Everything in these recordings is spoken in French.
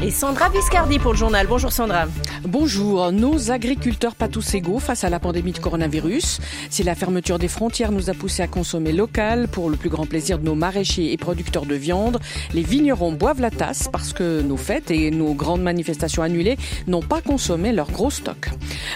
Et Sandra Viscardi pour le journal. Bonjour Sandra. Bonjour. Nos agriculteurs pas tous égaux face à la pandémie de coronavirus. Si la fermeture des frontières nous a poussé à consommer local pour le plus grand plaisir de nos maraîchers et producteurs de viande, les vignerons boivent la tasse parce que nos fêtes et nos grandes manifestations annulées n'ont pas consommé leur gros stock.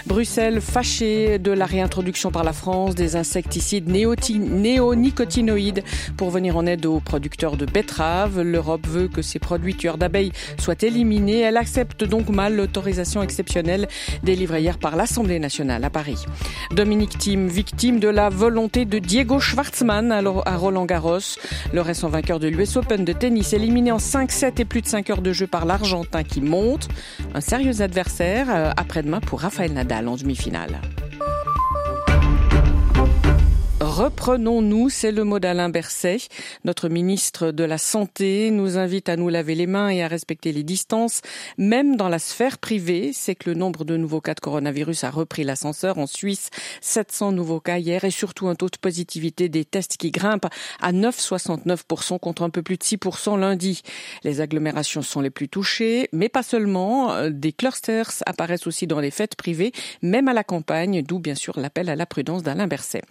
Bruxelles fâchée de la réintroduction par la France des insecticides néonicotinoïdes pour venir en aide aux producteurs de betteraves. L'Europe veut que ces produits tueurs d'abeilles soient éliminés. Elle accepte donc mal l'autorisation exceptionnelle délivrée hier par l'Assemblée nationale à Paris. Dominique Thiem, victime de la volonté de Diego Schwartzmann à Roland Garros. Le récent vainqueur de l'US Open de tennis éliminé en 5-7 et plus de 5 heures de jeu par l'Argentin qui monte. Un sérieux adversaire euh, après-demain pour Raphaël Nadal en demi-finale. Reprenons-nous, c'est le mot d'Alain Berset. Notre ministre de la Santé nous invite à nous laver les mains et à respecter les distances, même dans la sphère privée. C'est que le nombre de nouveaux cas de coronavirus a repris l'ascenseur en Suisse. 700 nouveaux cas hier et surtout un taux de positivité des tests qui grimpe à 9,69% contre un peu plus de 6% lundi. Les agglomérations sont les plus touchées, mais pas seulement. Des clusters apparaissent aussi dans les fêtes privées, même à la campagne, d'où bien sûr l'appel à la prudence d'Alain Berset.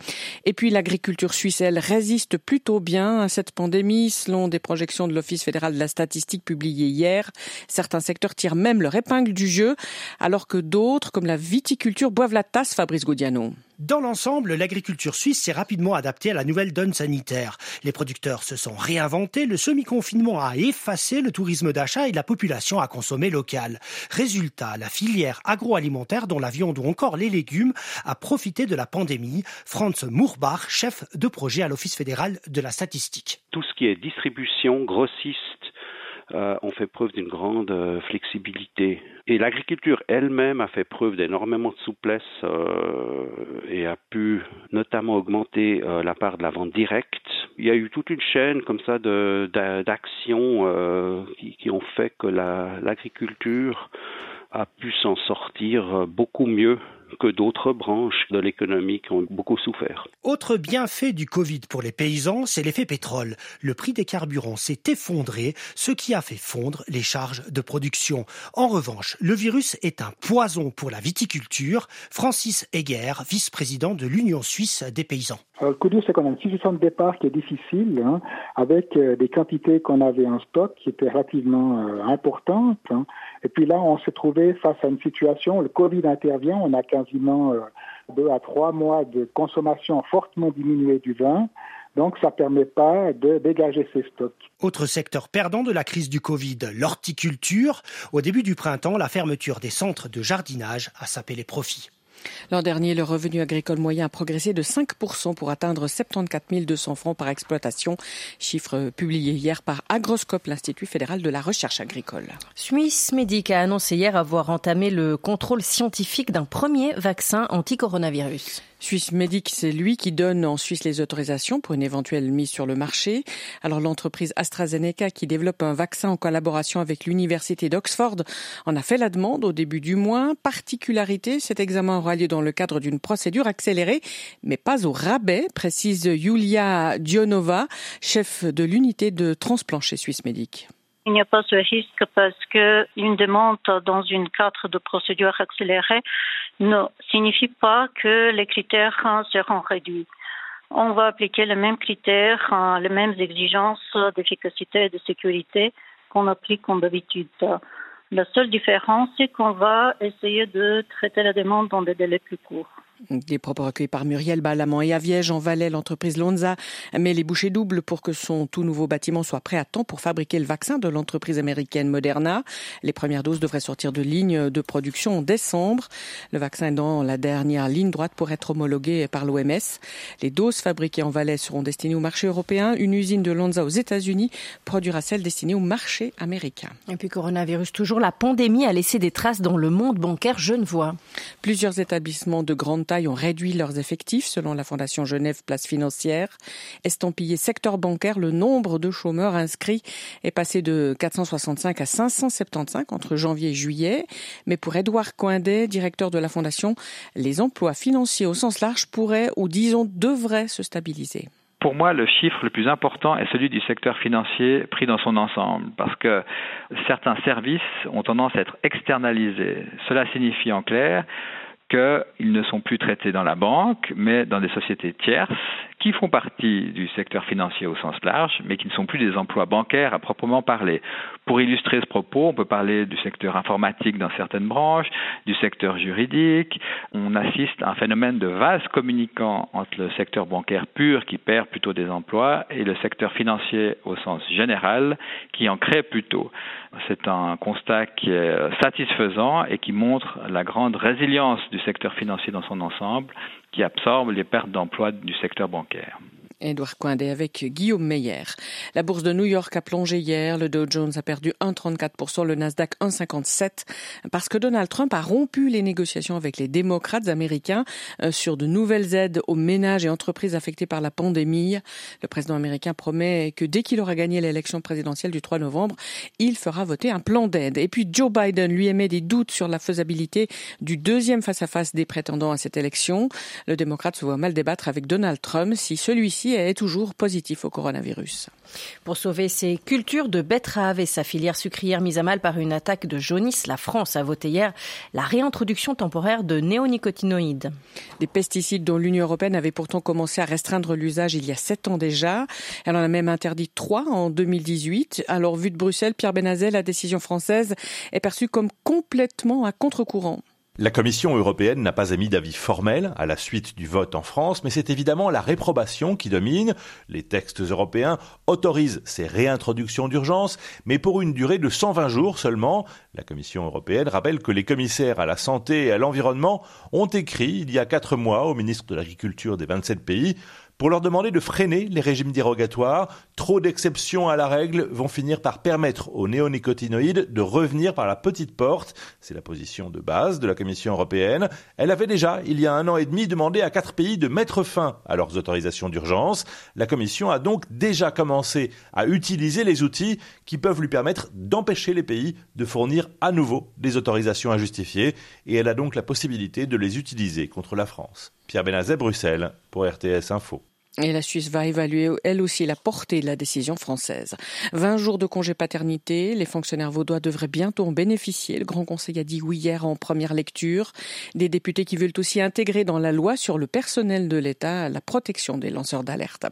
L'agriculture suisse, elle, résiste plutôt bien à cette pandémie, selon des projections de l'Office fédéral de la statistique publiées hier. Certains secteurs tirent même leur épingle du jeu, alors que d'autres, comme la viticulture, boivent la tasse, Fabrice Gaudiano. Dans l'ensemble, l'agriculture suisse s'est rapidement adaptée à la nouvelle donne sanitaire. Les producteurs se sont réinventés, le semi-confinement a effacé le tourisme d'achat et la population a consommé local. Résultat, la filière agroalimentaire, dont la viande ou encore les légumes, a profité de la pandémie. Franz Mourbach, chef de projet à l'Office fédéral de la statistique. Tout ce qui est distribution, grossiste, euh, ont fait preuve d'une grande euh, flexibilité. Et l'agriculture elle-même a fait preuve d'énormément de souplesse euh, et a pu notamment augmenter la part de la vente directe. Il y a eu toute une chaîne comme ça d'actions qui, qui, ont fait que l'agriculture a pu s'en sortir beaucoup mieux que d'autres branches de l'économie ont beaucoup souffert. Autre bienfait du Covid pour les paysans, c'est l'effet pétrole. Le prix des carburants s'est effondré, ce qui a fait fondre les charges de production. En revanche, le virus est un poison pour la viticulture. Francis Heger, vice-président de l'Union suisse des paysans. Le coup dur, c'est qu'on a une situation de départ qui est difficile, hein, avec euh, des quantités qu'on avait en stock qui étaient relativement euh, importantes. Hein. Et puis là, on s'est trouvé face à une situation, le Covid intervient, on a quasiment euh, deux à trois mois de consommation fortement diminuée du vin. Donc, ça ne permet pas de dégager ces stocks. Autre secteur perdant de la crise du Covid, l'horticulture. Au début du printemps, la fermeture des centres de jardinage a sapé les profits. L'an dernier, le revenu agricole moyen a progressé de 5% pour atteindre 74 200 francs par exploitation, chiffre publié hier par Agroscope, l'Institut fédéral de la recherche agricole. Suisse Medic a annoncé hier avoir entamé le contrôle scientifique d'un premier vaccin anti-coronavirus. Suisse Medic, c'est lui qui donne en Suisse les autorisations pour une éventuelle mise sur le marché. Alors l'entreprise AstraZeneca, qui développe un vaccin en collaboration avec l'université d'Oxford, en a fait la demande au début du mois. Particularité, cet examen aura lieu dans le cadre d'une procédure accélérée, mais pas au rabais, précise Yulia Dionova, chef de l'unité de transplant chez Suisse Medic. Il n'y a pas ce risque parce qu'une demande dans une cadre de procédure accélérée ne signifie pas que les critères seront réduits. On va appliquer les mêmes critères, les mêmes exigences d'efficacité et de sécurité qu'on applique comme d'habitude. La seule différence, c'est qu'on va essayer de traiter la demande dans des délais plus courts. Des propos recueillis par Muriel Balamant et à Viège, en Valais, l'entreprise Lonza met les bouchées doubles pour que son tout nouveau bâtiment soit prêt à temps pour fabriquer le vaccin de l'entreprise américaine Moderna. Les premières doses devraient sortir de ligne de production en décembre. Le vaccin est dans la dernière ligne droite pour être homologué par l'OMS. Les doses fabriquées en Valais seront destinées au marché européen. Une usine de Lonza aux États-Unis produira celles destinées au marché américain. Et puis coronavirus, toujours la pandémie a laissé des traces dans le monde bancaire genevois. Plusieurs établissements de grande ont réduit leurs effectifs, selon la Fondation Genève Place Financière. Estampillé secteur bancaire, le nombre de chômeurs inscrits est passé de 465 à 575 entre janvier et juillet. Mais pour Édouard Coindet, directeur de la Fondation, les emplois financiers au sens large pourraient ou disons devraient se stabiliser. pour moi, le chiffre le plus important est celui du secteur financier pris dans son ensemble, parce que certains services ont tendance à être externalisés. Cela signifie en clair qu'ils ne sont plus traités dans la banque, mais dans des sociétés tierces qui font partie du secteur financier au sens large, mais qui ne sont plus des emplois bancaires à proprement parler. Pour illustrer ce propos, on peut parler du secteur informatique dans certaines branches, du secteur juridique. On assiste à un phénomène de vase communicant entre le secteur bancaire pur, qui perd plutôt des emplois, et le secteur financier au sens général, qui en crée plutôt. C'est un constat qui est satisfaisant et qui montre la grande résilience du secteur financier dans son ensemble qui absorbe les pertes d'emplois du secteur bancaire. Edouard Coindé avec Guillaume Meyer. La bourse de New York a plongé hier. Le Dow Jones a perdu 1,34%, le Nasdaq 1,57% parce que Donald Trump a rompu les négociations avec les démocrates américains euh, sur de nouvelles aides aux ménages et entreprises affectées par la pandémie. Le président américain promet que dès qu'il aura gagné l'élection présidentielle du 3 novembre, il fera voter un plan d'aide. Et puis Joe Biden lui émet des doutes sur la faisabilité du deuxième face-à-face des prétendants à cette élection. Le démocrate se voit mal débattre avec Donald Trump si celui-ci est toujours positif au coronavirus. Pour sauver ses cultures de betteraves et sa filière sucrière mise à mal par une attaque de jaunisse, la France a voté hier la réintroduction temporaire de néonicotinoïdes. Des pesticides dont l'Union européenne avait pourtant commencé à restreindre l'usage il y a sept ans déjà. Elle en a même interdit trois en 2018. Alors, vu de Bruxelles, Pierre Benazet, la décision française est perçue comme complètement à contre-courant. La Commission européenne n'a pas émis d'avis formel à la suite du vote en France, mais c'est évidemment la réprobation qui domine. Les textes européens autorisent ces réintroductions d'urgence, mais pour une durée de 120 jours seulement. La Commission européenne rappelle que les commissaires à la santé et à l'environnement ont écrit il y a quatre mois au ministre de l'Agriculture des 27 pays pour leur demander de freiner les régimes dérogatoires. Trop d'exceptions à la règle vont finir par permettre aux néonicotinoïdes de revenir par la petite porte. C'est la position de base de la Commission européenne. Elle avait déjà, il y a un an et demi, demandé à quatre pays de mettre fin à leurs autorisations d'urgence. La Commission a donc déjà commencé à utiliser les outils qui peuvent lui permettre d'empêcher les pays de fournir à nouveau des autorisations injustifiées et elle a donc la possibilité de les utiliser contre la France. Pierre Benazet, Bruxelles, pour RTS Info. Et la Suisse va évaluer elle aussi la portée de la décision française. 20 jours de congé paternité, les fonctionnaires vaudois devraient bientôt en bénéficier. Le Grand Conseil a dit oui hier en première lecture. Des députés qui veulent aussi intégrer dans la loi sur le personnel de l'État la protection des lanceurs d'alerte.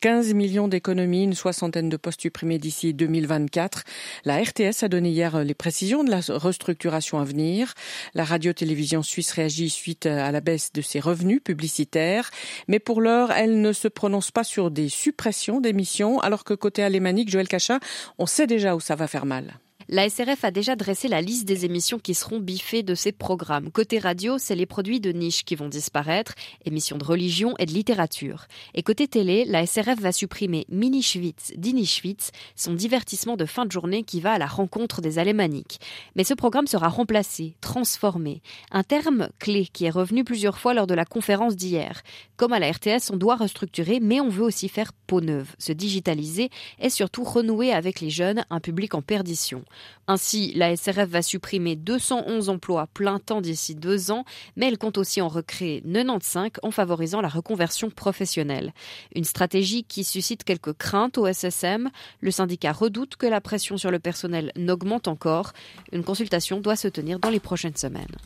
15 millions d'économies, une soixantaine de postes supprimés d'ici 2024. La RTS a donné hier les précisions de la restructuration à venir. La radio-télévision suisse réagit suite à la baisse de ses revenus publicitaires. Mais pour l'heure, elle ne se prononce pas sur des suppressions d'émissions, alors que côté alémanique, Joël Cachin, on sait déjà où ça va faire mal. La SRF a déjà dressé la liste des émissions qui seront biffées de ces programmes. Côté radio, c'est les produits de niche qui vont disparaître, émissions de religion et de littérature. Et côté télé, la SRF va supprimer Mini Schwitz, Dini Schwitz, son divertissement de fin de journée qui va à la rencontre des alémaniques. Mais ce programme sera remplacé, transformé. Un terme clé qui est revenu plusieurs fois lors de la conférence d'hier. Comme à la RTS, on doit restructurer, mais on veut aussi faire peau neuve, se digitaliser et surtout renouer avec les jeunes, un public en perdition. Ainsi, la SRF va supprimer 211 emplois plein temps d'ici deux ans, mais elle compte aussi en recréer 95 en favorisant la reconversion professionnelle. Une stratégie qui suscite quelques craintes au SSM. Le syndicat redoute que la pression sur le personnel n'augmente encore. Une consultation doit se tenir dans les prochaines semaines.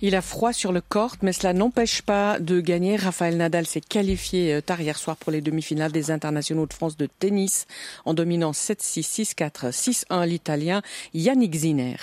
Il a froid sur le court, mais cela n'empêche pas de gagner. Raphaël Nadal s'est qualifié euh, tard hier soir pour les demi-finales des internationaux de France de tennis en dominant 7-6, 6-4, 6-1 l'italien Yannick Zinner.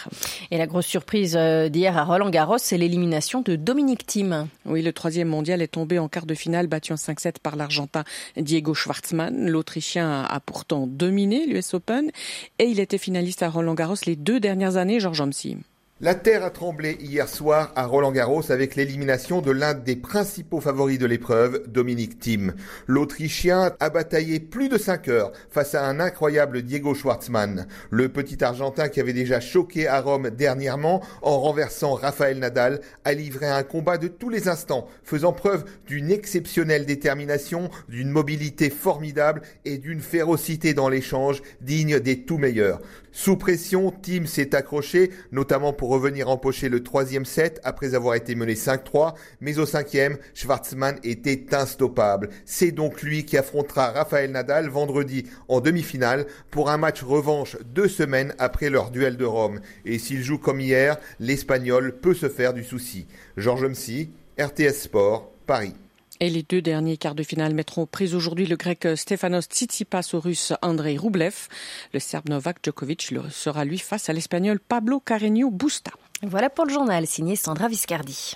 Et la grosse surprise euh, d'hier à Roland Garros, c'est l'élimination de Dominique Thiem. Oui, le troisième mondial est tombé en quart de finale, battu en 5-7 par l'Argentin Diego Schwartzmann. L'Autrichien a pourtant dominé l'US Open et il était finaliste à Roland Garros les deux dernières années, Georges Omsi. La terre a tremblé hier soir à Roland-Garros avec l'élimination de l'un des principaux favoris de l'épreuve, Dominique Thiem. L'Autrichien a bataillé plus de 5 heures face à un incroyable Diego Schwartzmann. Le petit Argentin qui avait déjà choqué à Rome dernièrement en renversant Rafael Nadal a livré un combat de tous les instants, faisant preuve d'une exceptionnelle détermination, d'une mobilité formidable et d'une férocité dans l'échange digne des tout meilleurs. Sous pression, Tim s'est accroché, notamment pour revenir empocher le troisième set après avoir été mené 5-3, mais au cinquième, Schwartzmann était instoppable. C'est donc lui qui affrontera Rafael Nadal vendredi en demi-finale pour un match revanche deux semaines après leur duel de Rome. Et s'il joue comme hier, l'Espagnol peut se faire du souci. Georges Msi, RTS Sport, Paris. Et les deux derniers quarts de finale mettront prise aujourd'hui le grec Stefanos Tsitsipas au russe Andrei Rublev. Le serbe Novak Djokovic sera lui face à l'espagnol Pablo Carreño Busta. Voilà pour le journal signé Sandra Viscardi.